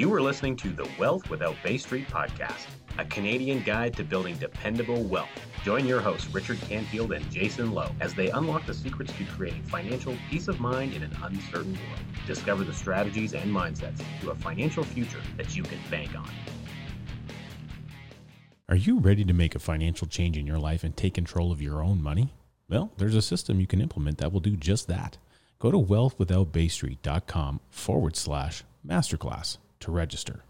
You are listening to the Wealth Without Bay Street podcast, a Canadian guide to building dependable wealth. Join your hosts, Richard Canfield and Jayson Lowe, as they unlock the secrets to creating financial peace of mind in an uncertain world. Discover the strategies and mindsets to a financial future that you can bank on. Are you ready to make a financial change in your life and take control of your own money? Well, there's a system you can implement that will do just that. Go to wealthwithoutbaystreet.com forward slash masterclass to register.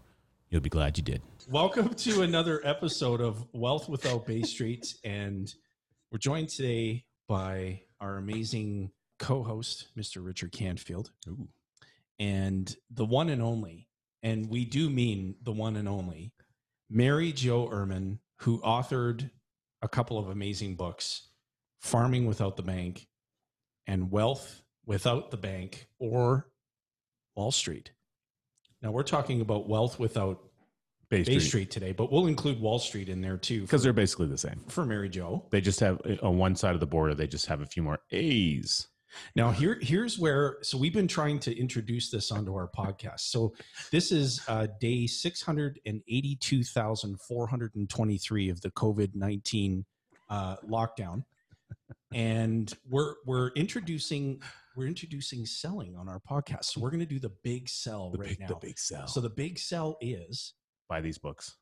You'll be glad you did. Welcome to another episode of Wealth Without Bay Street. And we're joined today by our amazing co host, Mr. Richard Canfield, Ooh. and the one and only, and we do mean the one and only, Mary Jo Irmen, who authored a couple of amazing books Farming Without the Bank and Wealth Without the Bank or Wall Street. Now, we're talking about wealth without Bay Bay Street. Street today, but we'll include Wall Street in there too. Because they're basically the same. for Mary Jo. They just have on one side of the border, they just have a few more A's. Now here here's where so we've been trying to introduce this onto our podcast. So this is uh, day 682,423 of the COVID-19 uh, lockdown. And we're we're introducing we're introducing selling on our podcast. So we're going to do the big sell The right big, now. the big sell. So the big sell is buy these books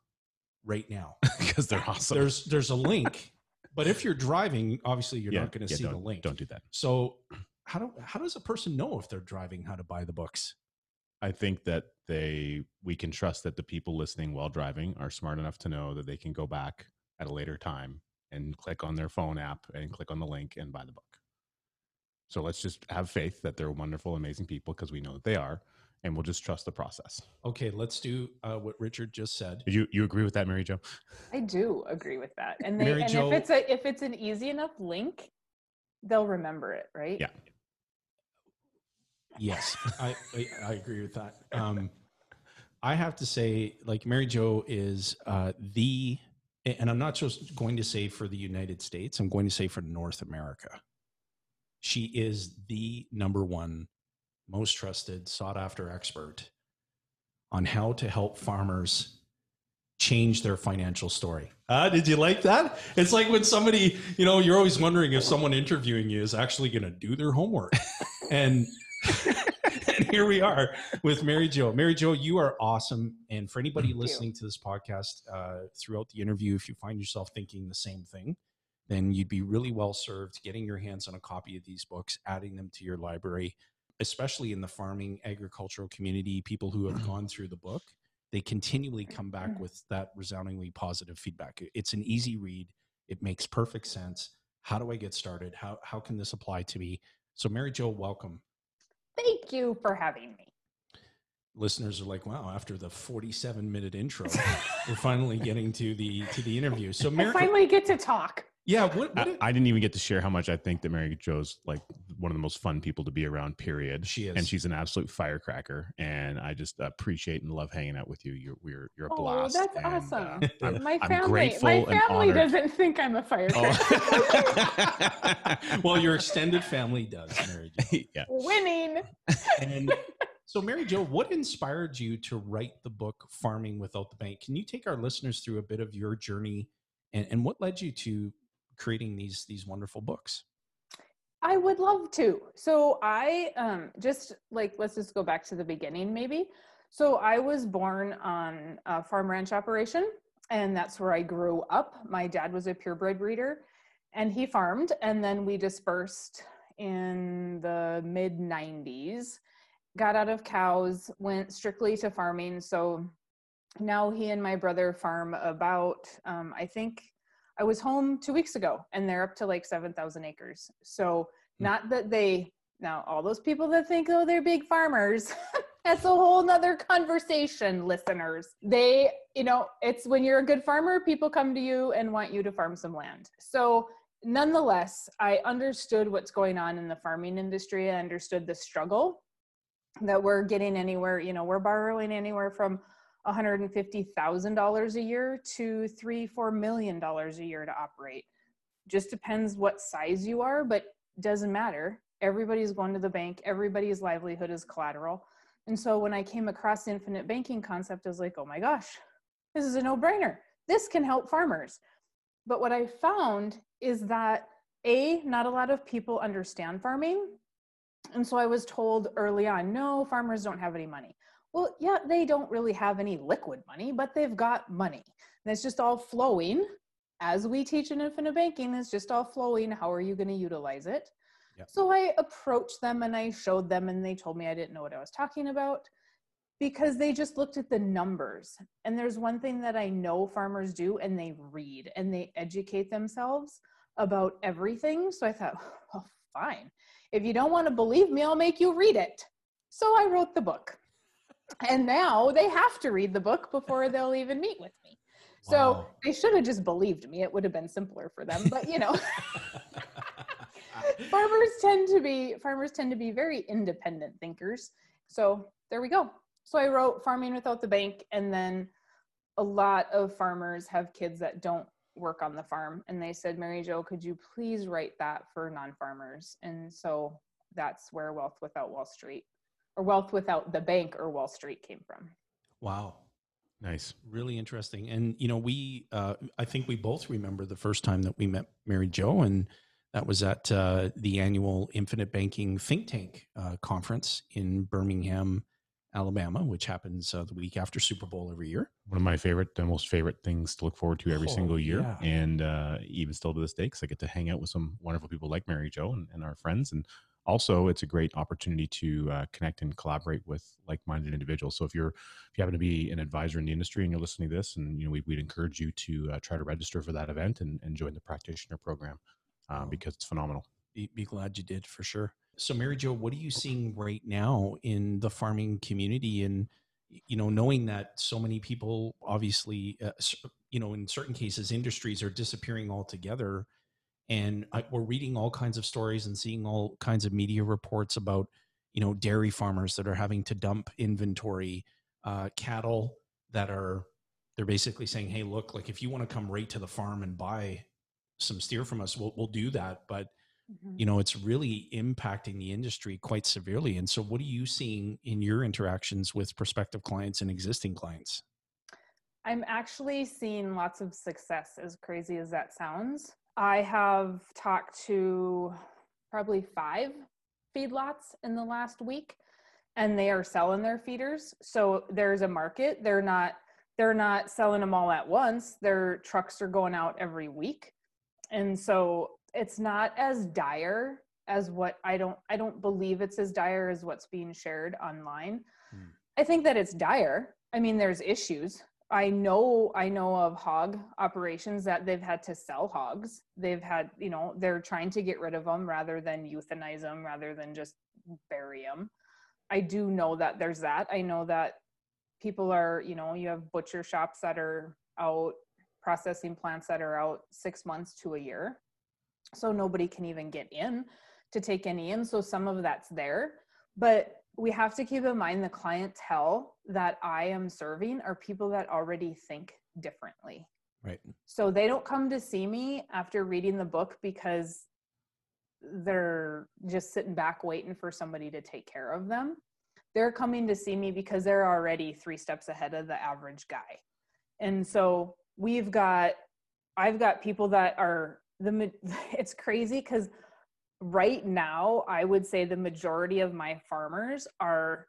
right now. because they're awesome. There's there's a link, but if you're driving, obviously you're Yeah, not going to yeah, see the link. Don't do that. So how do how does a person know if they're driving how to buy the books? I think that they we can trust that the people listening while driving are smart enough to know that they can go back at a later time and click on their phone app and click on the link and buy the book. So let's just have faith that they're wonderful, amazing people because we know that they are, and we'll just trust the process. Okay, let's do uh, what Richard just said. You you agree with that, Mary Jo? I do agree with that. And they Mary and Jo- if it's a if it's an easy enough link, they'll remember it, right? Yeah. Yes, I, I I agree with that. Um, I have to say, like Mary Jo is uh, the, and I'm not just going to say for the United States. I'm going to say for North America. She is the number one, most trusted, sought after expert on how to help farmers change their financial story. Uh, did you like that? It's like when somebody, you know, you're always wondering if someone interviewing you is actually going to do their homework. and and here we are with Mary Jo. Mary Jo, you are awesome. And for anybody Thank you. listening to this podcast uh, throughout the interview, if you find yourself thinking the same thing, then you'd be really well served getting your hands on a copy of these books, adding them to your library, especially in the farming agricultural community. People who have mm-hmm. gone through the book, they continually come back mm-hmm. with that resoundingly positive feedback. It's an easy read. It makes perfect sense. How do I get started? How how can this apply to me? So, Mary Jo, welcome. Thank you for having me. Listeners are like, "Wow!" After the forty-seven minute intro, we're finally getting to the to the interview. So, I Mary, finally get to talk. Yeah, what, what I, I didn't even get to share how much I think that Mary Jo's like one of the most fun people to be around. Period. She is. and she's an absolute firecracker. And I just appreciate and love hanging out with you. You're we're you're a Oh, blast. that's and, awesome. uh, I'm, my I'm family, grateful my family honored. doesn't think I'm a firecracker. Oh. well, your extended family does, Mary Jo. yeah. Winning. And so, Mary Jo, what inspired you to write the book Farming Without the Bank? Can you take our listeners through a bit of your journey and, and what led you to creating these these wonderful books? I would love to. So I um just like let's just go back to the beginning maybe. So I was born on a farm ranch operation and that's where I grew up. My dad was a purebred breeder and he farmed and then we dispersed in the mid 90s. Got out of cows, went strictly to farming. So now he and my brother farm about um, I think I was home two weeks ago and they're up to like 7,000 acres. So, Hmm. not that they, now all those people that think, oh, they're big farmers, that's a whole nother conversation, listeners. They, you know, it's when you're a good farmer, people come to you and want you to farm some land. So, nonetheless, I understood what's going on in the farming industry. I understood the struggle that we're getting anywhere, you know, we're borrowing anywhere from $150,000 a year to three, four million dollars a year to operate. Just depends what size you are, but doesn't matter. Everybody's going to the bank. Everybody's livelihood is collateral. And so when I came across the infinite banking concept, I was like, oh my gosh, this is a no brainer. This can help farmers. But what I found is that A, not a lot of people understand farming. And so I was told early on, no, farmers don't have any money. Well, yeah, they don't really have any liquid money, but they've got money. And it's just all flowing. As we teach in infinite banking, it's just all flowing. How are you going to utilize it? Yep. So I approached them and I showed them, and they told me I didn't know what I was talking about because they just looked at the numbers. And there's one thing that I know farmers do, and they read and they educate themselves about everything. So I thought, well, fine. If you don't want to believe me, I'll make you read it. So I wrote the book. And now they have to read the book before they'll even meet with me. Wow. So they should have just believed me. It would have been simpler for them. But you know, farmers tend to be farmers tend to be very independent thinkers. So there we go. So I wrote Farming Without the Bank, and then a lot of farmers have kids that don't work on the farm. And they said, Mary Jo, could you please write that for non farmers? And so that's where Wealth Without Wall Street or Wealth Without the Bank or Wall Street came from. Wow. Nice. Really interesting. And, you know, we, uh, I think we both remember the first time that we met Mary Jo, and that was at uh, the annual Infinite Banking Think Tank uh, conference in Birmingham, Alabama, which happens uh, the week after Super Bowl every year. One of my favorite, the most favorite things to look forward to every oh, single year, yeah. and uh, even still to this day, because I get to hang out with some wonderful people like Mary Jo and, and our friends, and also it's a great opportunity to uh, connect and collaborate with like-minded individuals. So if you're if you happen to be an advisor in the industry and you're listening to this, and you know we, would encourage you to uh, try to register for that event and, and join the practitioner program uh, because it's phenomenal. Be, be glad you did for sure. So, Mary Jo, what are you seeing right now in the farming community? And, you know, knowing that so many people, obviously, uh, you know, in certain cases, industries are disappearing altogether. And I, we're reading all kinds of stories and seeing all kinds of media reports about, you know, dairy farmers that are having to dump inventory, uh, cattle that are, they're basically saying, hey, look, like if you want to come right to the farm and buy some steer from us, we'll, we'll do that. But mm-hmm. you know it's really impacting the industry quite severely and so what are you seeing in your interactions with prospective clients and existing clients i'm actually seeing lots of success as crazy as that sounds i have talked to probably five feedlots in the last week and they are selling their feeders so there's a market they're not they're not selling them all at once their trucks are going out every week and so it's not as dire as what I don't I don't believe it's as dire as what's being shared online. Hmm. I think that it's dire. I mean there's issues. I know I know of hog operations that they've had to sell hogs. They've had, you know, they're trying to get rid of them rather than euthanize them rather than just bury them. I do know that there's that. I know that people are, you know, you have butcher shops that are out processing plants that are out 6 months to a year so nobody can even get in to take any in so some of that's there but we have to keep in mind the clientele that i am serving are people that already think differently. Right. So they don't come to see me after reading the book because they're just sitting back waiting for somebody to take care of them. They're coming to see me because they're already three steps ahead of the average guy. And so we've got i've got people that are the it's crazy because right now i would say the majority of my farmers are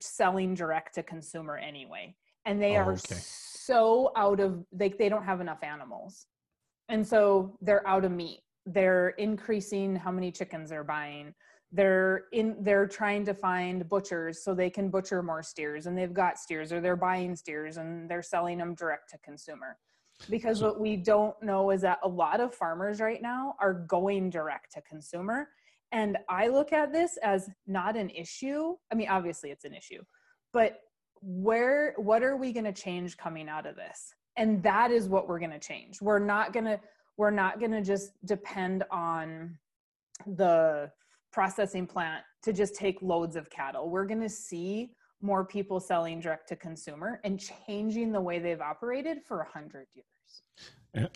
selling direct to consumer anyway. And they oh, are okay. so out of like, they don't have enough animals. And so they're out of meat. They're increasing how many chickens they're buying. They're in they're trying to find butchers so they can butcher more steers and they've got steers or they're buying steers and they're selling them direct to consumer because what we don't know is that a lot of farmers right now are going direct to consumer. And i look at this as not an issue. I mean obviously it's an issue but where what are we going to change coming out of this? And that is what we're going to change. We're not going to we're not going to just depend on the processing plant to just take loads of cattle. We're going to see more people selling direct to consumer and changing the way they've operated for a hundred years.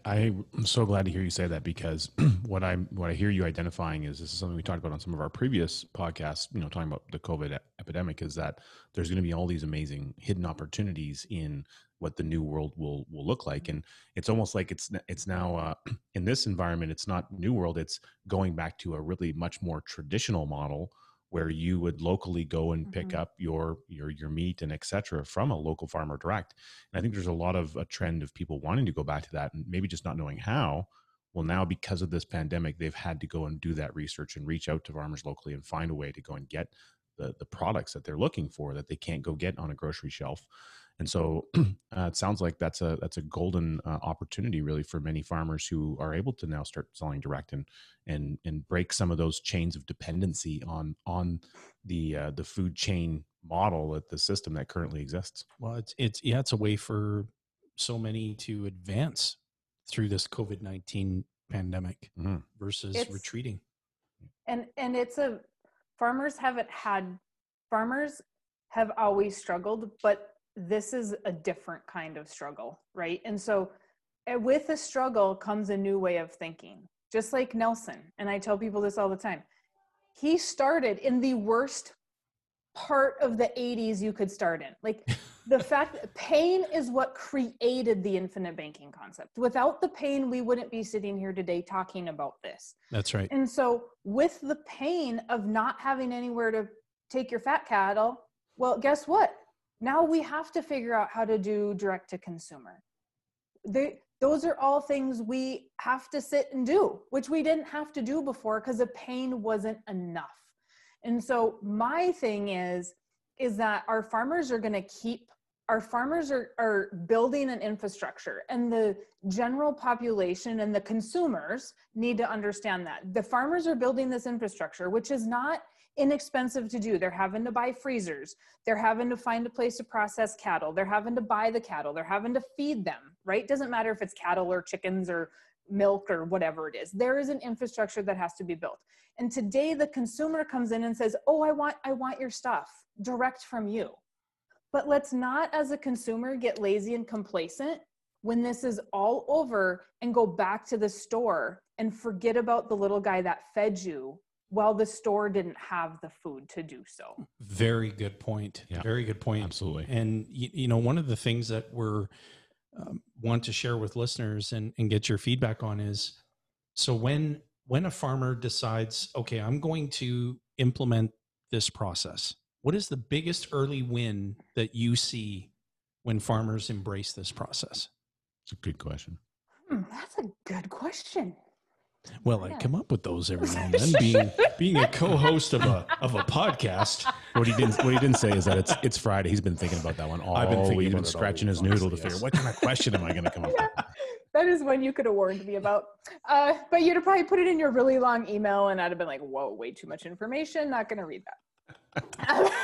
I'm so glad to hear you say that because what I what I hear you identifying is this is something we talked about on some of our previous podcasts. You know, talking about the COVID epidemic is that there's going to be all these amazing hidden opportunities in what the new world will will look like and it's almost like it's it's now uh, in this environment it's not new world it's going back to a really much more traditional model where you would locally go and pick Mhm. up your your your meat and etc from a local farmer direct. And i think there's a lot of a trend of people wanting to go back to that and maybe just not knowing how. Well now because of this pandemic they've had to go and do that research and reach out to farmers locally and find a way to go and get the the products that they're looking for that they can't go get on a grocery shelf and so uh, it sounds like that's a that's a golden uh, opportunity really for many farmers who are able to now start selling direct and and and break some of those chains of dependency on on the uh, the food chain model that the system that currently exists. Well, it's it's yeah, it's a way for so many to advance through this COVID nineteen pandemic Mhm. versus It's- retreating. and and it's a farmers haven't had farmers have always struggled but this is a different kind of struggle right? And so eh, with a struggle comes a new way of thinking just like nelson and i tell people this all the time. He started in the worst part of the 80s you could start in. Like the fact that pain is what created the infinite banking concept. Without the pain we wouldn't be sitting here today talking about this. That's right. and so, with the pain of not having anywhere to take your fat cattle, well, guess what? Now we have to figure out how to do direct to consumer. They, those are all things we have to sit and do, which we didn't have to do before because the pain wasn't enough. And so, my thing is, is that our farmers are going to keep our farmers are, are building an infrastructure and the general population and the consumers need to understand that the farmers are building this infrastructure which is not inexpensive to do. They're having to buy freezers. They're having to find a place to process cattle. They're having to buy the cattle. They're having to feed them right? Doesn't matter if it's cattle or chickens or milk or whatever it is. There is an infrastructure that has to be built. And today the consumer comes in and says oh i want i want your stuff direct from you. But let's not, as a consumer, get lazy and complacent when this is all over and go back to the store and forget about the little guy that fed you while the store didn't have the food to do so. Very good point. Yeah. Very good point. Absolutely. And you, you know, one of the things that we're um, want to share with listeners and, and get your feedback on is so when when a farmer decides, okay, I'm going to implement this process, what is the biggest early win that you see when farmers embrace this process? It's a good question. Hmm, that's a good question. Well, I come up with those every now and then, being being a co-host of a of a podcast. What he didn't what he didn't say is that it's it's Friday. He's been thinking about that one all I've been thinking week. He's been it all scratching week, his noodle to figure yes. what kind of question am I going to come up with. that is one you could have warned me about. Uh, but you'd have probably put it in your really long email, and I'd have been like, whoa, way too much information. Not going to read that.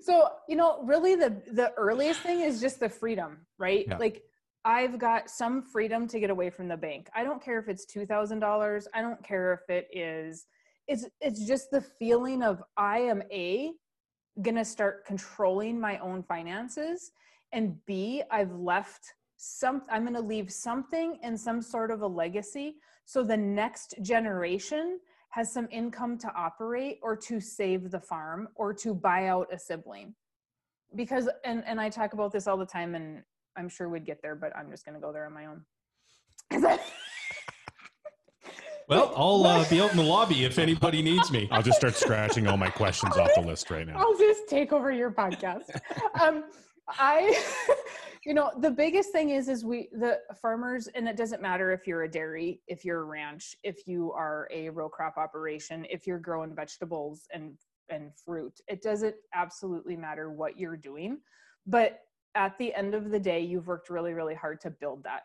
so you know really the the earliest thing is just the freedom right Yeah. like i've got some freedom to get away from the bank. I don't care if it's $2000 i don't care if it is it's it's just the feeling of i am a gonna start controlling my own finances and b i've left some i'm gonna leave something and some sort of a legacy so the next generation has some income to operate or to save the farm or to buy out a sibling. Because and and i talk about this all the time and i'm sure we'd get there but i'm just going to go there on my own Well, I'll uh, be out in the lobby if anybody needs me. I'll just start scratching all my questions off the list right now. I'll just take over your podcast. um, I, you know, the biggest thing is, is we, the farmers, and it doesn't matter if you're a dairy, if you're a ranch, if you are a row crop operation, if you're growing vegetables and, and fruit, it doesn't absolutely matter what you're doing. But at the end of the day, you've worked really, really hard to build that.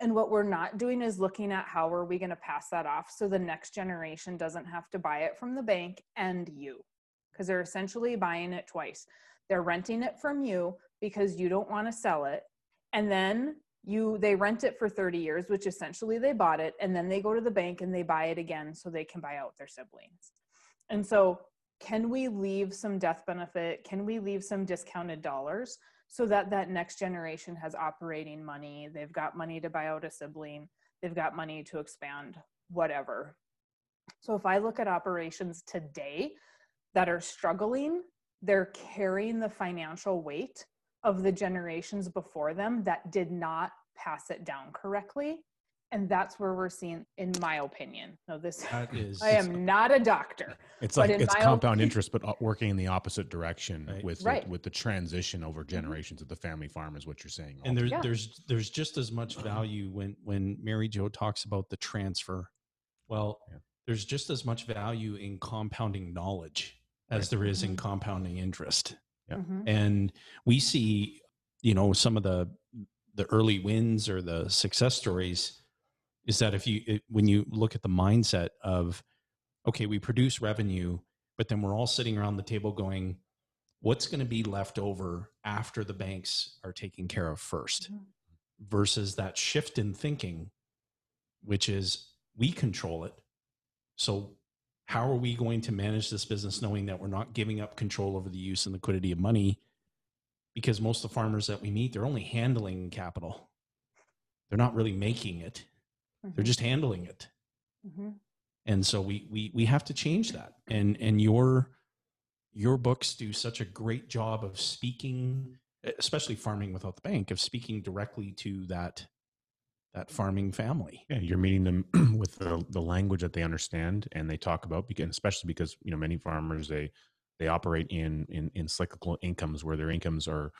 And what we're not doing is looking at how are we going to pass that off so the next generation doesn't have to buy it from the bank and you because they're essentially buying it twice. They're renting it from you because you don't want to sell it. And then you they rent it for 30 years, which essentially they bought it, and then they go to the bank and they buy it again so they can buy out their siblings. And so can we leave some death benefit? Can we leave some discounted dollars so that that next generation has operating money? They've got money to buy out a sibling, they've got money to expand, whatever. So if I look at operations today, that are struggling, they're carrying the financial weight of the generations before them that did not pass it down correctly. And that's where we're seeing, in my opinion. No, this That is. I am not a doctor. It's like it's compound opinion- interest, but uh, working in the opposite direction Right. with Right. The, with the transition over generations of the family farm is what you're saying. and there's Yeah. there's there's just as much value when when Mary Jo talks about the transfer. Well, Yeah. there's just as much value in compounding knowledge as there is in Mhm. compounding interest. Yeah. Mhm. And we see, you know, some of the the early wins or the success stories is that if you it, when you look at the mindset of okay, we produce revenue, but then we're all sitting around the table going, what's going to be left over after the banks are taken care of 1st Mhm. versus that shift in thinking, which is we control it. So, how are we going to manage this business knowing that we're not giving up control over the use and liquidity of money? Because most of the farmers that we meet, they're only handling capital. They're not really making it. They're Mhm. just handling it Mhm. and so we we we have to change that and and your your books do such a great job of speaking especially farming without the bank of speaking directly to that that farming family Yeah, you're meeting them with the, the language that they understand and they talk about, because, especially because you know many farmers they they operate in, in in cyclical incomes where their incomes are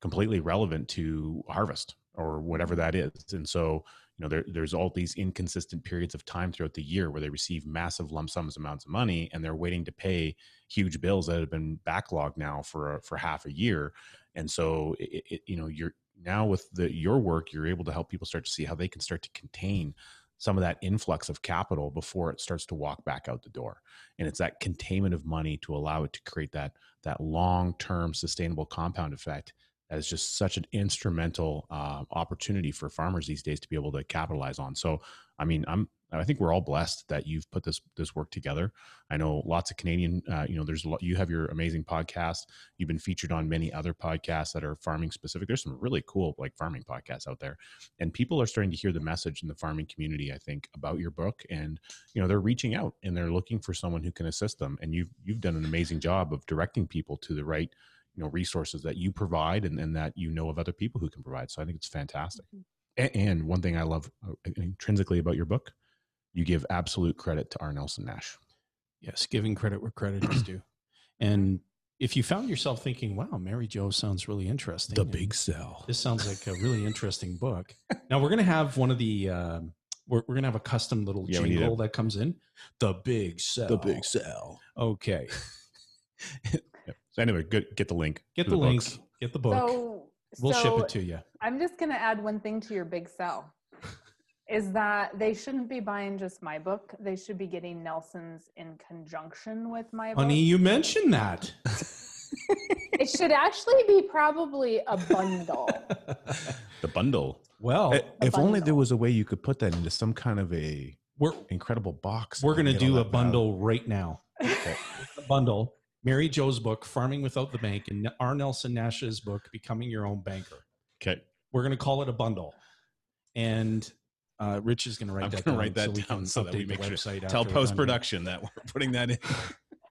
completely relevant to harvest or whatever that is, and so you know there, there's all these inconsistent periods of time throughout the year where they receive massive lump sums amounts of money and they're waiting to pay huge bills that have been backlogged now for uh, for half a year, and so it, it, you know you're now with the your work you're able to help people start to see how they can start to contain some of that influx of capital before it starts to walk back out the door. And it's that containment of money to allow it to create that that long term sustainable compound effect that is just such an instrumental uh, opportunity for farmers these days to be able to capitalize on. So i mean i'm i think we're all blessed that you've put this this work together. I know lots of canadian uh, you know there's a lot you have your amazing podcast. You've been featured on many other podcasts that are farming specific. There's some really cool like farming podcasts out there. And people are starting to hear the message in the farming community i think about your book. And you know they're reaching out and they're looking for someone who can assist them. And you've you've done an amazing job of directing people to the right you know resources that you provide and, and that you know of other people who can provide so i think it's fantastic. A- and one thing i love uh, intrinsically about your book you give absolute credit to r. Nelson nash. Yes giving credit where credit is due. And if you found yourself thinking wow mary jo sounds really interesting The Big sell this sounds like a really interesting book now we're going to have one of the um, we're, we're going to have a custom little Yeah, jingle that comes in. The big sell The big sell okay so anyway good get the link get to the, link books. get the book So, we'll so ship it to you I'm just going to add one thing to your big sell is that they shouldn't be buying just my book. They should be getting Nelson's in conjunction with my book. honey you mentioned that It should actually be probably a bundle. the bundle well if only there was a way you could put that into some kind of a we're incredible box we're going to do a that value. bundle right now a bundle mary jo's book farming without the bank and r. Nelson nash's book becoming your own banker. Okay. We're going to call it a bundle. And uh, rich is going to write i'm that down wait that so down so that we make sure. website tell after we're post production that we're putting that in.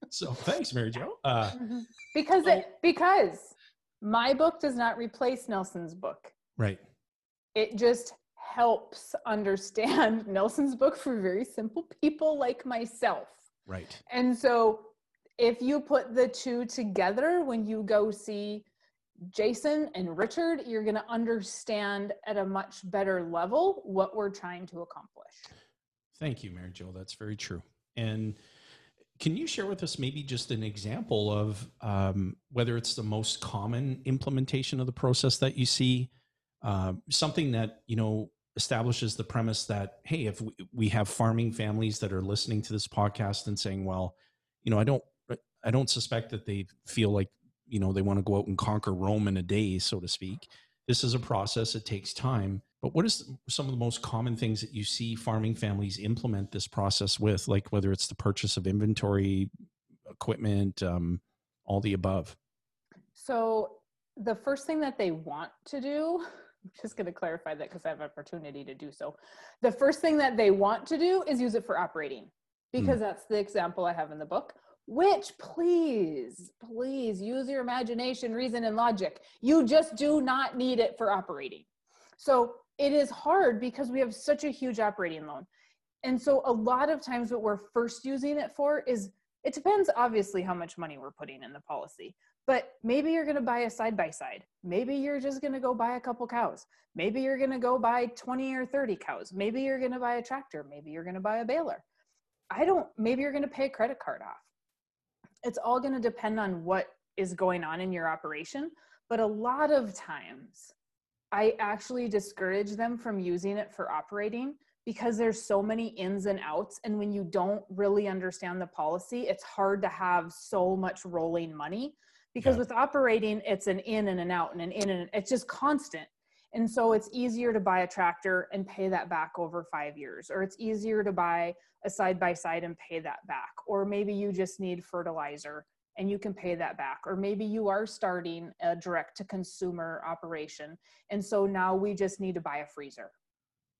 So thanks mary jo. Uh, Mhm. because it because my book does not replace Nelson's book. right. It just helps understand Nelson's book for very simple people like myself. right. And so if you put the two together when you go see Jayson and Richard, you're going to understand at a much better level what we're trying to accomplish. Thank you, Mary Jo. That's very true. And can you share with us maybe just an example of um, whether it's the most common implementation of the process that you see, uh, something that you know establishes the premise that hey, if we, we have farming families that are listening to this podcast and saying, well, you know, I don't, I don't suspect that they feel like you know they want to go out and conquer Rome in a day, so to speak. This is a process; it takes time. But what is some of the most common things that you see farming families implement this process with, like whether it's the purchase of inventory, equipment, um, all the above? So the first thing that they want to do, I'm just going to clarify that because I have opportunity to do so. The first thing that they want to do is use it for operating because that's the example I have in the book. Which please, please use your imagination, reason, and logic. You just do not need it for operating. So it is hard because we have such a huge operating loan. And so a lot of times what we're first using it for is it depends obviously how much money we're putting in the policy. But maybe you're going to buy a side by side. Maybe you're just going to go buy a couple cows. Maybe you're going to go buy 20 or 30 cows. Maybe you're going to buy a tractor. Maybe you're going to buy a baler. I don't, maybe you're going to pay a credit card off. It's all going to depend on what is going on in your operation. But a lot of times, I actually discourage them from using it for operating because there's so many ins and outs and when you don't really understand the policy it's hard to have so much rolling money because yeah. with operating it's an in and an out and an in and it's just constant and so it's easier to buy a tractor and pay that back over five years or it's easier to buy a side by side and pay that back or maybe you just need fertilizer and you can pay that back or maybe you are starting a direct to consumer operation. And so now we just need to buy a freezer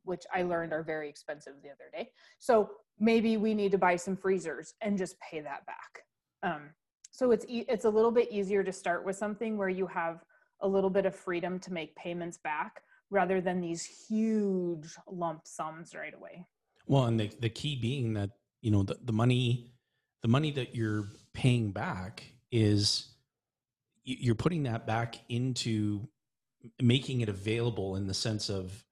which i learned are very expensive the other day. So maybe we need to buy some freezers and just pay that back. Um, so it's e- it's a little bit easier to start with something where you have a little bit of freedom to make payments back rather than these huge lump sums right away well and the, the key being that you know the, the money the money that you're paying back is you're putting that back into making it available in the sense of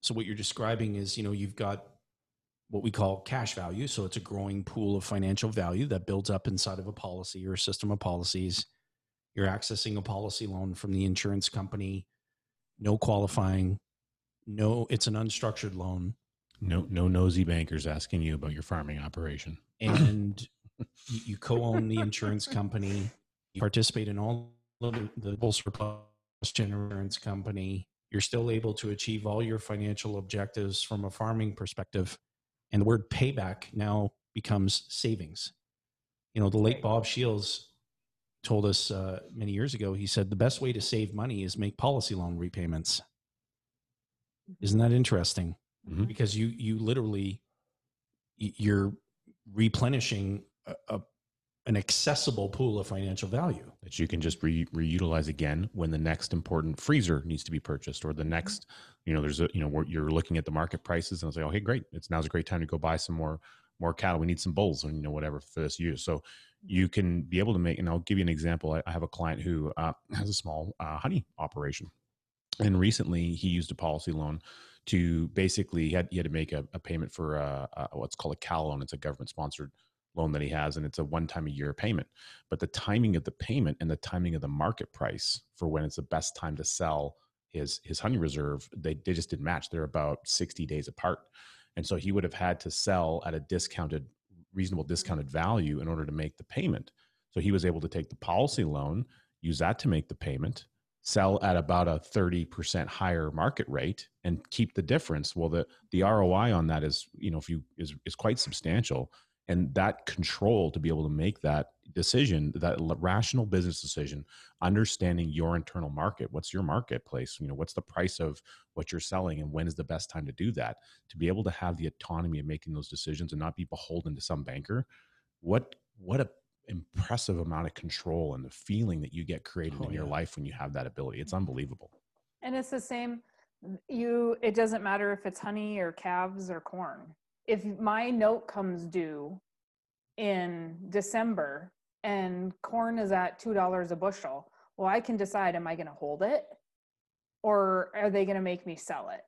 so what you're describing is you know you've got what we call cash value. So it's a growing pool of financial value that builds up inside of a policy or a system of policies. You're accessing a policy loan from the insurance company, no qualifying, no, it's an unstructured loan. No, no nosy bankers asking you about your farming operation. And you, you co-own the insurance company, you participate in all of the, the full surplus insurance company. You're still able to achieve all your financial objectives from a farming perspective and the word payback now becomes savings. You know, the late Bob Shields told us uh, many years ago, he said the best way to save money is make policy loan repayments. Isn't that interesting? Mm-hmm. Because you you literally you're replenishing a, a, an accessible pool of financial value that you can just re- reutilize again when the next important freezer needs to be purchased or the mm-hmm. next you know there's a you know you're looking at the market prices and it's like oh hey great it's now's a great time to go buy some more more cattle we need some bulls and you know whatever for this use. So you can be able to make and i'll give you an example i, I have a client who uh, has a small uh, honey operation. And recently he used a policy loan to basically he had, he had to make a, a payment for uh, uh, what's called a cow loan. It's a government sponsored loan that he has and it's a one time a year payment. But the timing of the payment and the timing of the market price for when it's the best time to sell his his honey reserve they, they just didn't match. They're about 60 days apart and so he would have had to sell at a discounted reasonable discounted value in order to make the payment. So he was able to take the policy loan use that to make the payment sell at about a 30% higher market rate and keep the difference. Well the the ROI on that is you know if you is is quite substantial and that control to be able to make that decision that rational business decision understanding your internal market. What's your marketplace? You know what's the price of what you're selling and when is the best time to do that? To be able to have the autonomy of making those decisions and not be beholden to some banker. What what a impressive amount of control and the feeling that you get created oh, in your life when you have that ability. It's mm-hmm. unbelievable. And it's the same you it doesn't matter if it's honey or calves or corn if my note comes due in December and corn is at $2 a bushel, well, I can decide am I going to hold it or are they going to make me sell it?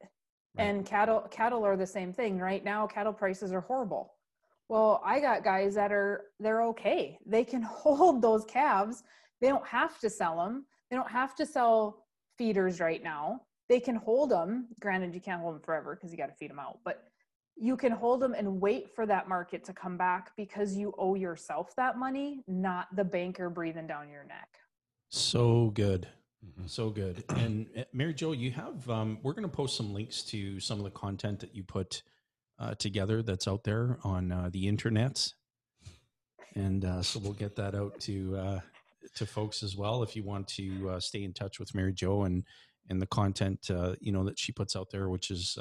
Right. And cattle cattle are the same thing. Right now cattle prices are horrible. Well, I got guys that are they're okay. They can hold those calves. They don't have to sell them. They don't have to sell feeders right now. They can hold them. Granted, you can't hold them forever because you got to feed them out. But you can hold them and wait for that market to come back because you owe yourself that money, not the banker breathing down your neck. So good. Mm-hmm. So good. And uh, Mary Jo, you have, um, we're going to post some links to some of the content that you put uh, together that's out there on uh, the internet. And uh, so we'll get that out to, uh, to folks as well. If you want to uh, stay in touch with Mary Jo and, and the content, you know, that she puts out there, which is,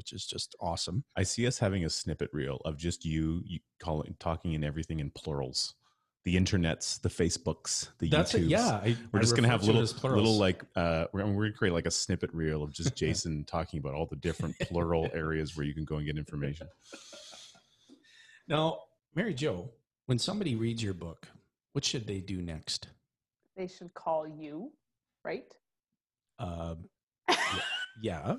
which is just awesome. I see us having a snippet reel of just you, you calling, talking and everything in plurals. the internets, the Facebooks, the That's YouTubes. it. Yeah, I, We're I just gonna have little, as little like uh, we're, we're gonna create like a snippet reel of just Jayson talking about all the different plural areas where you can go and get information. Now, Mary Jo, when somebody reads your book, what should they do next? They should call you, right? Um, yeah,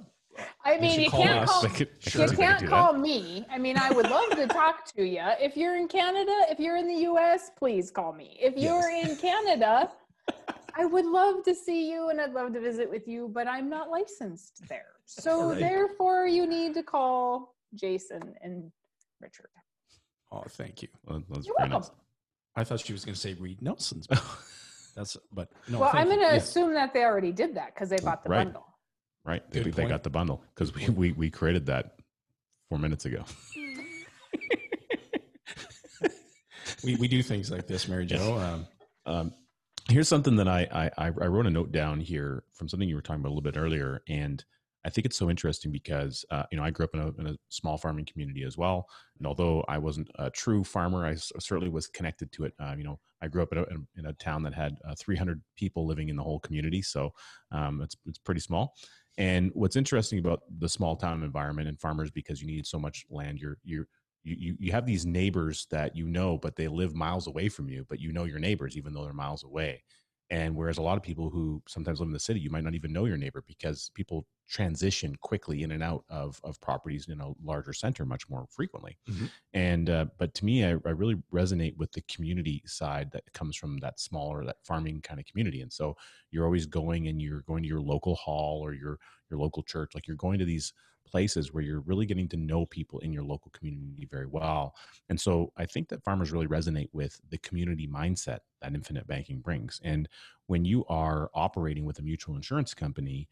I mean, should you can't call. Could- Sure. You could see they could can't that. call me. I mean, I would love to talk to you. If you're in Canada, if you're in the US, please call me. If you're in Canada, I would love to see you and I'd love to visit with you, but I'm not licensed there. So Right. therefore, you need to call Jayson and Richard. Oh, thank you. Well, that's You're welcome. I thought she was going to say Read Nelson's. nice. That's but no. well, I'm going to assume that they already did that because they bought the Right. bundle. Right? They, they got the bundle because we, we we created that four minutes ago. we we do things like this, Mary Jo. Um, Um, here's something that I, I I wrote a note down here from something you were talking about a little bit earlier, and I think it's so interesting because uh, you know I grew up in a, in a small farming community as well, and although I wasn't a true farmer, I certainly was connected to it. Uh, you know, I grew up in a, in a- in a town that had uh, 300 people living in the whole community, so um, it's it's pretty small. And what's interesting about the small town environment and farmers, because you need so much land, you're you're you, you you have these neighbors that you know, but they live miles away from you, but you know your neighbors even though they're miles away. And whereas a lot of people who sometimes live in the city, you might not even know your neighbor because people transition quickly in and out of, of properties in a larger center much more frequently. Mhm. And uh, but to me, I, I really resonate with the community side that comes from that smaller, that farming kind of community. And so you're always going and you're going to your local hall or your your local church, like you're going to these places where you're really getting to know people in your local community very well. And so I think that farmers really resonate with the community mindset that infinite banking brings. And when you are operating with a mutual insurance company,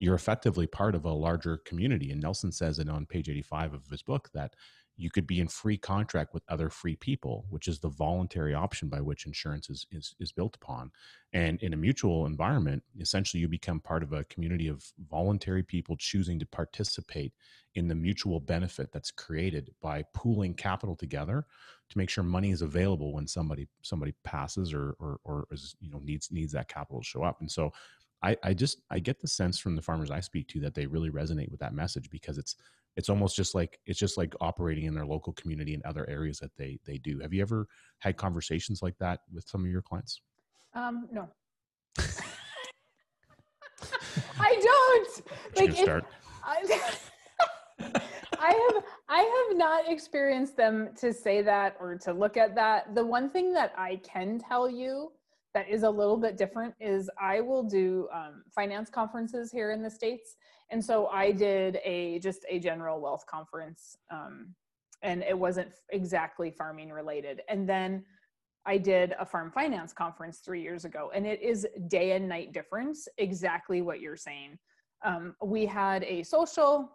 you're effectively part of a larger community. And Nelson says it on page 85 of his book that you could be in free contract with other free people, which is the voluntary option by which insurance is, is, is built upon. And in a mutual environment, essentially you become part of a community of voluntary people choosing to participate in the mutual benefit that's created by pooling capital together to make sure money is available when somebody somebody passes or or, or is, you know needs needs that capital to show up. And so I, I just I get the sense from the farmers I speak to that they really resonate with that message because it's it's almost just like it's just like operating in their local community and other areas that they they do. Have you ever had conversations like that with some of your clients? Um, no. I don't. That's good start. I, I have I have not experienced them to say that or to look at that. The one thing that I can tell you that is a little bit different is I will do um, finance conferences here in the states, and so I did a just a general wealth conference, um, and it wasn't exactly farming related, and then. I did a farm finance conference three years ago, and it is day and night difference. Exactly what you're saying um, we had a social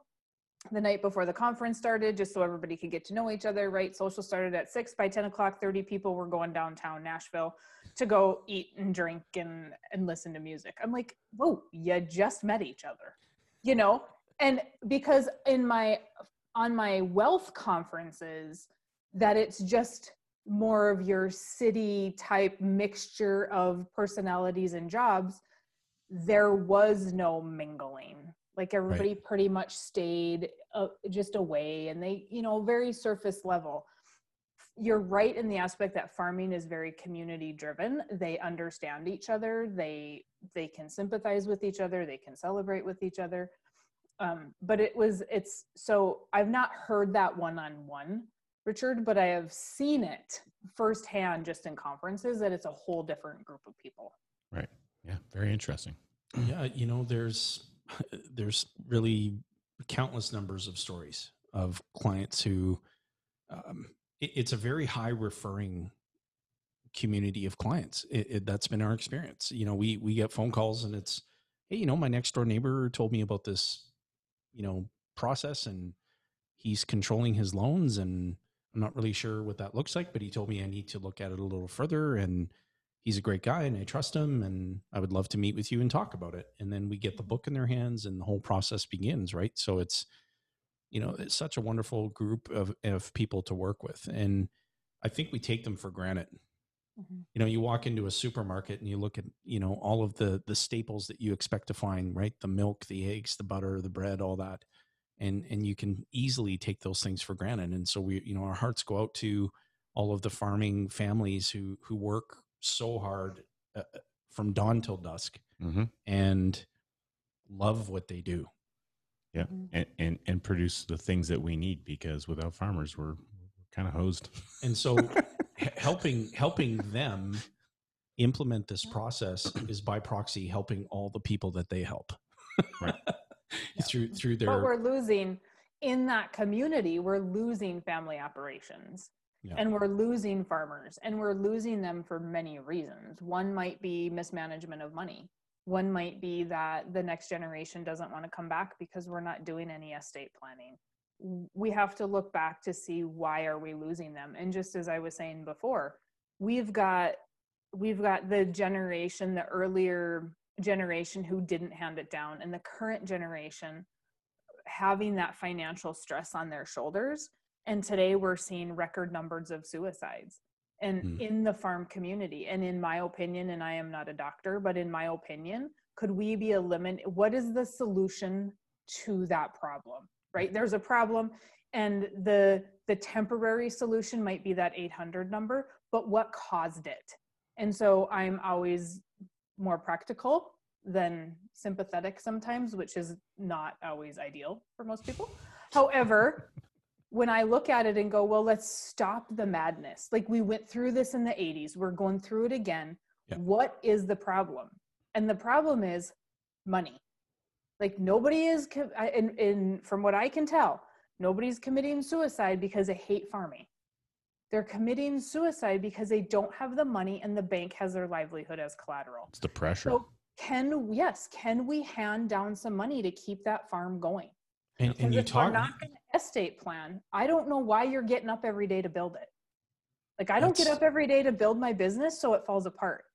the night before the conference started just so everybody could get to know each other right? Social started at 6 by 10 o'clock 30 people were going downtown nashville to go eat and drink and and listen to music. I'm like whoa you just met each other you know? And because in my on my wealth conferences that it's just more of your city type mixture of personalities and jobs there was no mingling like everybody pretty much stayed uh, just away and they you know very surface level. You're right in the aspect that farming is very community driven they understand each other. They they can sympathize with each other. They can celebrate with each other. Um, but it was it's so i've not heard that one-on-one richard but i have seen it firsthand just in conferences that it's a whole different group of people. Right. Yeah, very interesting. yeah, you know, there's there's really countless numbers of stories of clients who um, it, it's a very high referring community of clients. It, it, that's been our experience. You know, we we get phone calls and it's, hey, you know, my next door neighbor told me about this, you know, process and he's controlling his loans and I'm not really sure what that looks like, but he told me I need to look at it a little further and he's a great guy and I trust him and I would love to meet with you and talk about it. And then we get the book in their hands and the whole process begins, right? So it's you know, it's such a wonderful group of of people to work with and I think we take them for granted. mm-hmm. you know you walk into a supermarket and you look at you know all of the the staples that you expect to find right the milk the eggs the butter the bread all that and and you can easily take those things for granted and so we you know our hearts go out to all of the farming families who who work so hard uh, uh from dawn till dusk mm-hmm. and love what they do. Yeah mm-hmm. and, and and produce the things that we need because without farmers we're, we're kind of hosed. And so helping helping them implement this process is by proxy helping all the people that they help. Right. Through through their but we're losing in that community we're losing family operations yeah. and we're losing farmers and we're losing them for many reasons. One might be mismanagement of money. One might be that the next generation doesn't want to come back because we're not doing any estate planning. We have to look back to see why are we losing them. And just as i was saying before we've got we've got the generation the earlier generation who didn't hand it down and the current generation having that financial stress on their shoulders and today we're seeing record numbers of suicides and mm. in the farm community. And in my opinion and i am not a doctor but in my opinion could we be eliminate what is the solution to that problem right? There's a problem and the the temporary solution might be that 800 number but what caused it? And so i'm always more practical than sympathetic sometimes which is not always ideal for most people. However when I look at it and go, well, let's stop the madness. Like we went through this in the 80s, we're going through it again. Yeah. What is the problem? And the problem is money. Like nobody is, in, in, from what I can tell, nobody's committing suicide because they hate farming. They're committing suicide because they don't have the money and the bank has their livelihood as collateral. It's the pressure. So can yes, can we hand down some money to keep that farm going? And, and you talk not going to estate plan. I don't know why you're getting up every day to build it. Like I don't get up every day to build my business so it falls apart.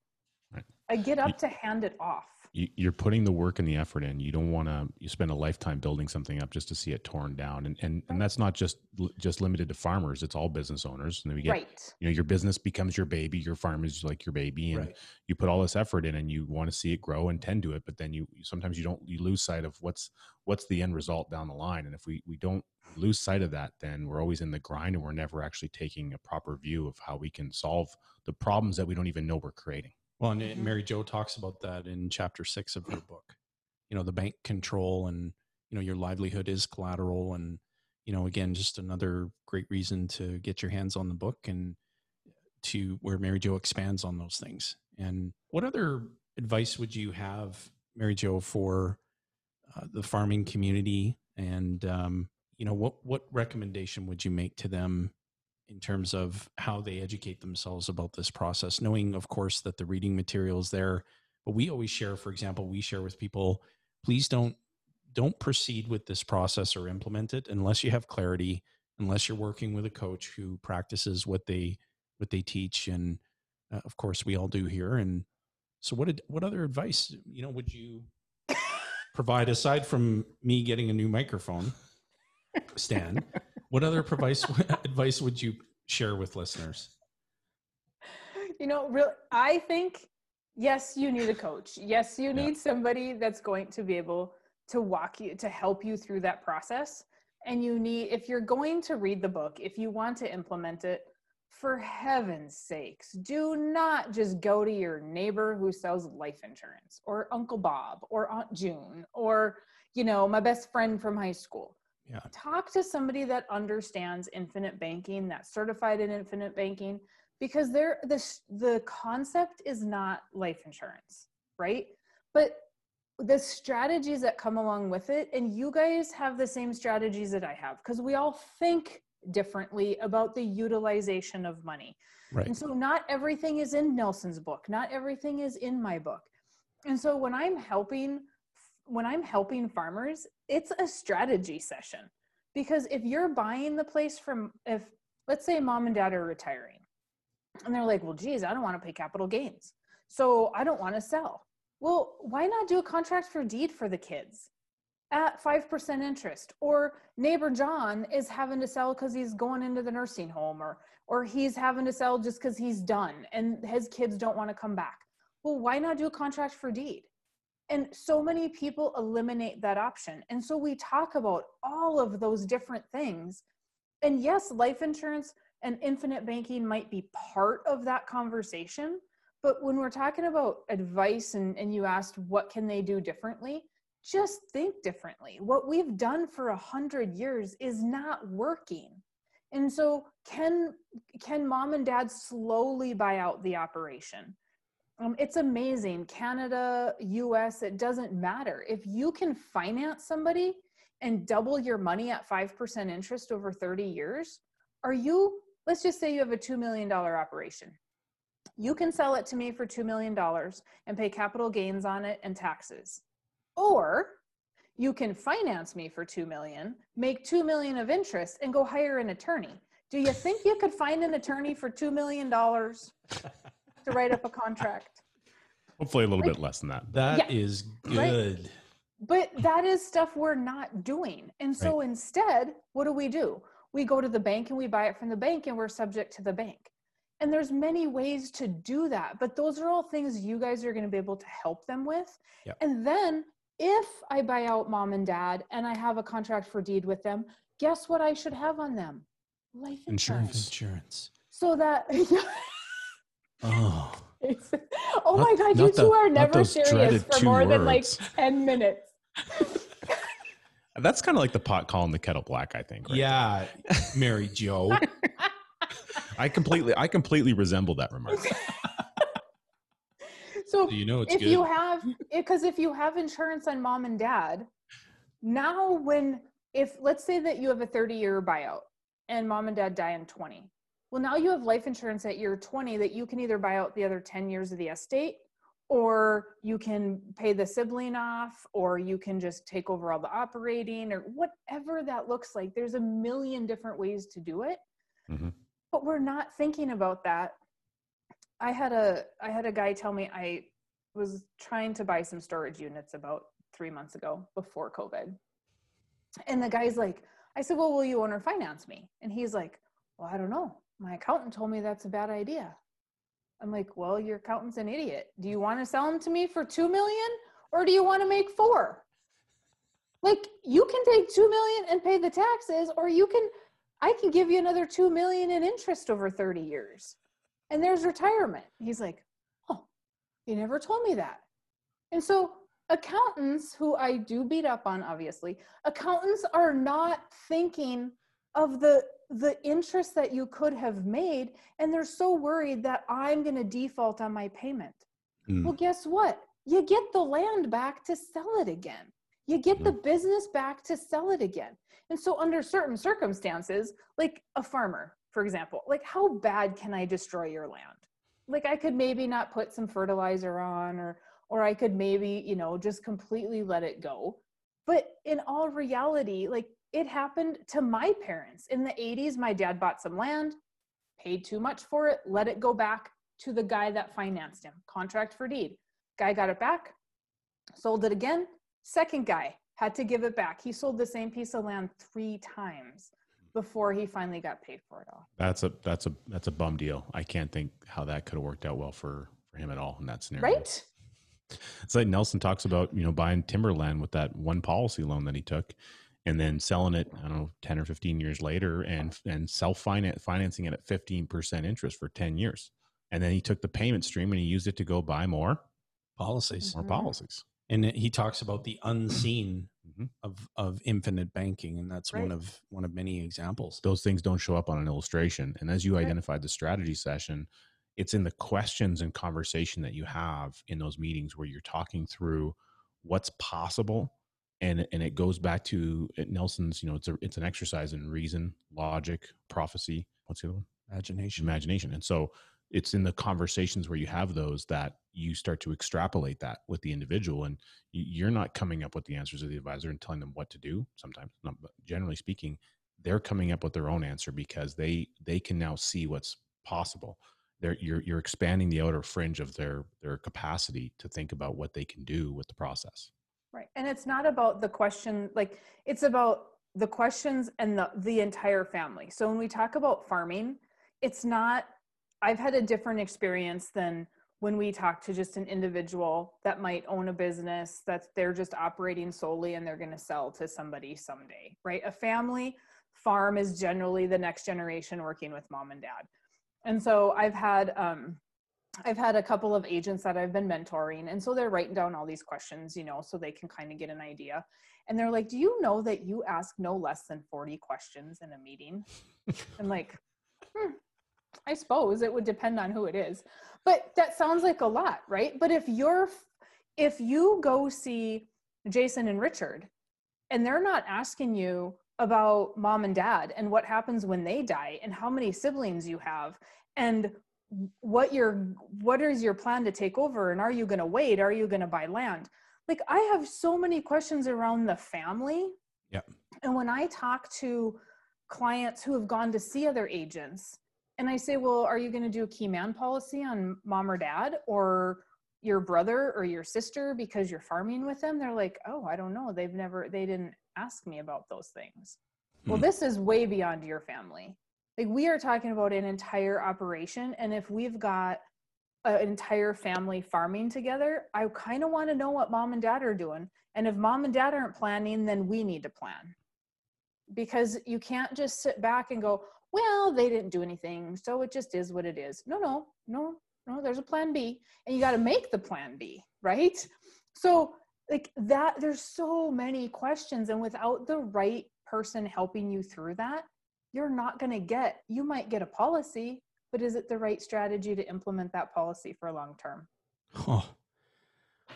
I get up to hand it off you, are putting the work and the effort in. You don't want to. You spend a lifetime building something up just to see it torn down, and and and that's not just just limited to farmers. It's all business owners. And we get, right. you know, your business becomes your baby. Your farm is like your baby, and right. you put all this effort in, and you want to see it grow and tend to it. But then you sometimes you don't you lose sight of what's what's the end result down the line. And if we we don't lose sight of that, then we're always in the grind, and we're never actually taking a proper view of how we can solve the problems that we don't even know we're creating. Well, and mm-hmm. Mary Jo talks about that in chapter six of her book. You know, the bank control and, you know, your livelihood is collateral. And, you know, again, just another great reason to get your hands on the book and to where Mary Jo expands on those things. And what other advice would you have, Mary Jo, for uh, the farming community? And, um, you know, what, what recommendation would you make to them in terms of how they educate themselves about this process, knowing, of course, that the reading material is there. But we always share, for example, we share with people, please don't don't proceed with this process or implement it unless you have clarity, unless you're working with a coach who practices what they what they teach, and uh, of course, we all do here. And so, what did, what other advice you know would you provide aside from me getting a new microphone stand? What other advice advice would you share with listeners? You know, real I think yes, you need a coach. Yes, you need yeah. somebody that's going to be able to walk you to help you through that process. And you need if you're going to read the book, if you want to implement it, for heaven's sakes, do not just go to your neighbor who sells life insurance or Uncle Bob or Aunt June or, you know, my best friend from high school yeah. talk to somebody that understands infinite banking that's certified in infinite banking because there the the concept is not life insurance right but the strategies that come along with it and you guys have the same strategies that i have because we all think differently about the utilization of money right. and so not everything is in nelson's book not everything is in my book and so when i'm helping when I'm helping farmers, it's a strategy session. Because if you're buying the place from, if let's say mom and dad are retiring and they're like, well, geez, I don't want to pay capital gains. So I don't want to sell. Well, why not do a contract for deed for the kids? at 5% interest or neighbor john is having to sell because he's going into the nursing home or or he's having to sell just because he's done and his kids don't want to come back well why not do a contract for deed and so many people eliminate that option and so we talk about all of those different things and yes life insurance and infinite banking might be part of that conversation but when we're talking about advice and, and you asked what can they do differently just think differently. What we've done for a hundred years is not working. And so can can mom and dad slowly buy out the operation? Um, it's amazing. Canada, US, it doesn't matter. If you can finance somebody and double your money at 5% interest over 30 years, are you, let's just say you have a $2 million operation. You can sell it to me for $2 million and pay capital gains on it and taxes or you can finance me for 2 million, make 2 million of interest and go hire an attorney. Do you think you could find an attorney for 2 million dollars to write up a contract? Hopefully a little like, bit less than that. That yeah, is good. Right? But that is stuff we're not doing. And so right. instead, what do we do? We go to the bank and we buy it from the bank and we're subject to the bank. And there's many ways to do that, but those are all things you guys are going to be able to help them with. Yep. And then if I buy out mom and dad and I have a contract for deed with them, guess what I should have on them? Life insurance. Insurance. So that. oh. oh my God, you two the, are never serious for more words. than like 10 minutes. That's kind of like the pot calling the kettle black, I think. Right? Yeah, Mary Jo. I completely, I completely resemble that remark. So, you know if good. you have eh, because if you have insurance on mom and dad, now when if let's say that you have a 30 year buyout and mom and dad die in 20. Well, now you have life insurance at year 20 that you can either buy out the other 10 years of the estate or you can pay the sibling off or you can just take over all the operating or whatever that looks like there's a million different ways to do it mm-hmm. but we're not thinking about that I had a I had a guy tell me I was trying to buy some storage units about three months ago before COVID. And the guy's like, I said, Well, will you owner finance me? And he's like, Well, I don't know. My accountant told me that's a bad idea. I'm like, Well, your accountant's an idiot. Do you want to sell them to me for two million or do you want to make four? Like you can take two million and pay the taxes, or you can I can give you another two million in interest over 30 years and there's retirement. He's like, oh, you never told me that. And so accountants who I do beat up on, obviously, accountants are not thinking of the the interest that you could have made and they're so worried that i'm going to default on my payment. Mm. well guess what? You get the land back to sell it again. You get the business back to sell it again. And so under certain circumstances like a farmer for example like how bad can i destroy your land? Like i could maybe not put some fertilizer on or or i could maybe you know just completely let it go. But in all reality like it happened to my parents in the 80s my dad bought some land paid too much for it let it go back to the guy that financed him contract for deed guy got it back sold it again second guy had to give it back he sold the same piece of land three times before he finally got paid for it all. That's a that's a that's a bum deal. I can't think how that could have worked out well for for him at all in that scenario. Right? It's like Nelson talks about, you know, buying timberland with that one policy loan that he took and then selling it, I don't know, 10 or 15 years later and and self financing it at 15% interest for 10 years. And then he took the payment stream and he used it to go buy more policies. More mm-hmm. policies. And he talks about the unseen mm-hmm. of of infinite banking, and that's right. one of one of many examples. Those things don't show up on an illustration, and as you right. identified the strategy session, it's in the questions and conversation that you have in those meetings where you're talking through what's possible and and it goes back to uh, Nelson's you know it's a it's an exercise in reason logic prophecy. What's the other one? Imagination. Imagination. And so it's in the conversations where you have those that you start to extrapolate that with the individual and you're not coming up with the answers of the advisor and telling them what to do sometimes not, but generally speaking they're coming up with their own answer because they they can now see what's possible. They're you're, you're expanding the outer fringe of their their capacity to think about what they can do with the process Right. And it's not about the question, like it's about the questions and the the entire family. So when we talk about farming, it's not I've had a different experience than when we talk to just an individual that might own a business that they're just operating solely and they're going to sell to somebody someday, right? A family farm is generally the next generation working with mom and dad. And so I've had um I've had a couple of agents that I've been mentoring, and so they're writing down all these questions, you know, so they can kind of get an idea. And they're like, "Do you know that you ask no less than forty questions in a meeting?" I'm like, hmm, I suppose it would depend on who it is, but that sounds like a lot, right? But if you're, if you go see Jayson and Richard, and they're not asking you about mom and dad and what happens when they die and how many siblings you have and what your what is your plan to take over? And are you going to wait? Are you going to buy land? Like i have so many questions around the family. Yeah. And when i talk to clients who have gone to see other agents and i say well are you going to do a key man policy on mom or dad or your brother or your sister because you're farming with them? They're like oh i don't know. They've never they didn't ask me about those things. Hmm. well this is way beyond your family like we are talking about an entire operation and if we've got an entire family farming together i kind of want to know what mom and dad are doing. And if mom and dad aren't planning then we need to plan. Because you can't just sit back and go well they didn't do anything so it just is what it is. No no no no there's a plan b and you got to make the plan b right? So like that there's so many questions and without the right person helping you through that you're not going to get you might get a policy but is it the right strategy to implement that policy for long term? Oh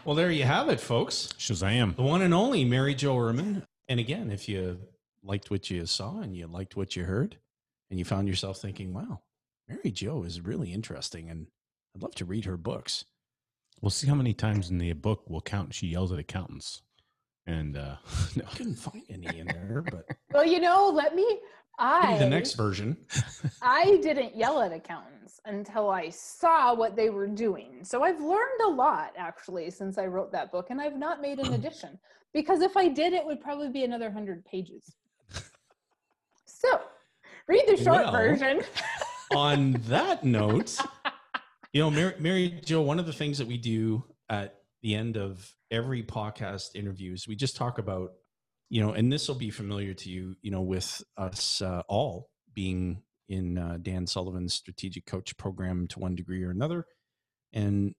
well there you have it folks. Shazam. The one and only mary jo Irmen. and again if you liked what you saw and you liked what you heard and you found yourself thinking wow mary jo is really interesting and i'd love to read her books. We'll see how many times in the book we'll count. She yells at accountants. And uh no. i couldn't find any in there but well you know let me I the next version. I didn't yell at accountants until I saw what they were doing. So I've learned a lot actually since I wrote that book, and I've not made an addition because if I did, it would probably be another hundred pages. So, read the short well, version. on that note, you know, Mary, Mary Jo, one of the things that we do at the end of every podcast interviews, we just talk about you know, and this will be familiar to you, you know, with us uh, all being in uh, Dan Sullivan's strategic coach program to one degree or another. And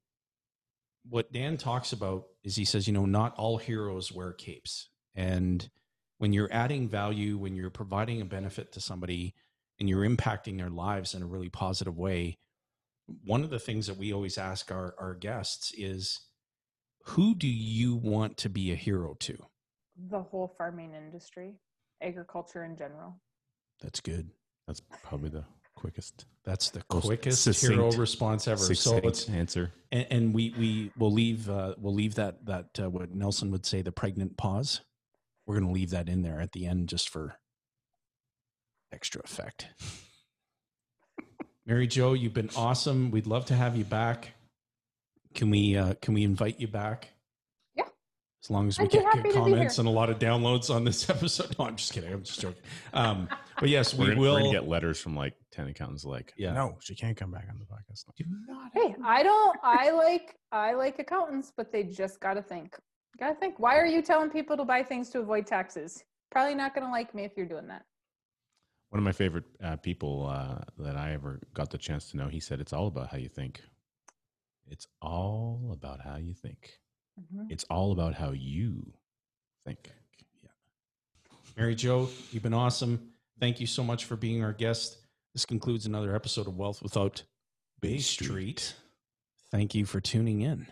what Dan talks about is he says, you know, not all heroes wear capes. And when you're adding value, when you're providing a benefit to somebody and you're impacting their lives in a really positive way, one of the things that we always ask our, our guests is who do you want to be a hero to? The whole farming industry, agriculture in general. That's good. That's probably the quickest. That's the quickest succinct, hero response ever. So let's answer. And, and, we we will leave uh, we'll leave that that uh, what Nelson would say the pregnant pause. We're going to leave that in there at the end just for extra effect. Mary Jo, you've been awesome. We'd love to have you back. Can we uh, can we invite you back? As long as we get good comments and a lot of downloads on this episode. No, I'm just kidding. I'm just joking. Um, but yes, we we're, will we're get letters from like 10 accountants like, yeah. no, she can't come back on the podcast. Do not. Hey, I don't, I like, I like accountants, but they just got to think. Got to think. Why are you telling people to buy things to avoid taxes? Probably not going to like me if you're doing that. One of my favorite uh, people uh, that I ever got the chance to know, he said, it's all about how you think. It's all about how you think. Mm-hmm. It's all about how you think. Yeah. Mary Jo, you've been awesome. Thank you so much for being our guest. This concludes another episode of Wealth Without Bay Street. Thank you for tuning in.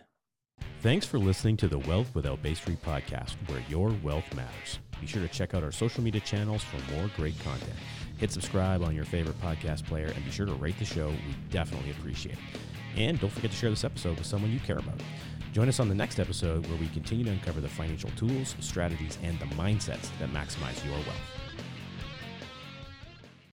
Thanks for listening to the Wealth Without Bay Street podcast, where your wealth matters. Be sure to check out our social media channels for more great content. Hit subscribe on your favorite podcast player and be sure to rate the show. We definitely appreciate it. And don't forget to share this episode with someone you care about. Join us on the next episode where we continue to uncover the financial tools, strategies, and the mindsets that maximize your wealth.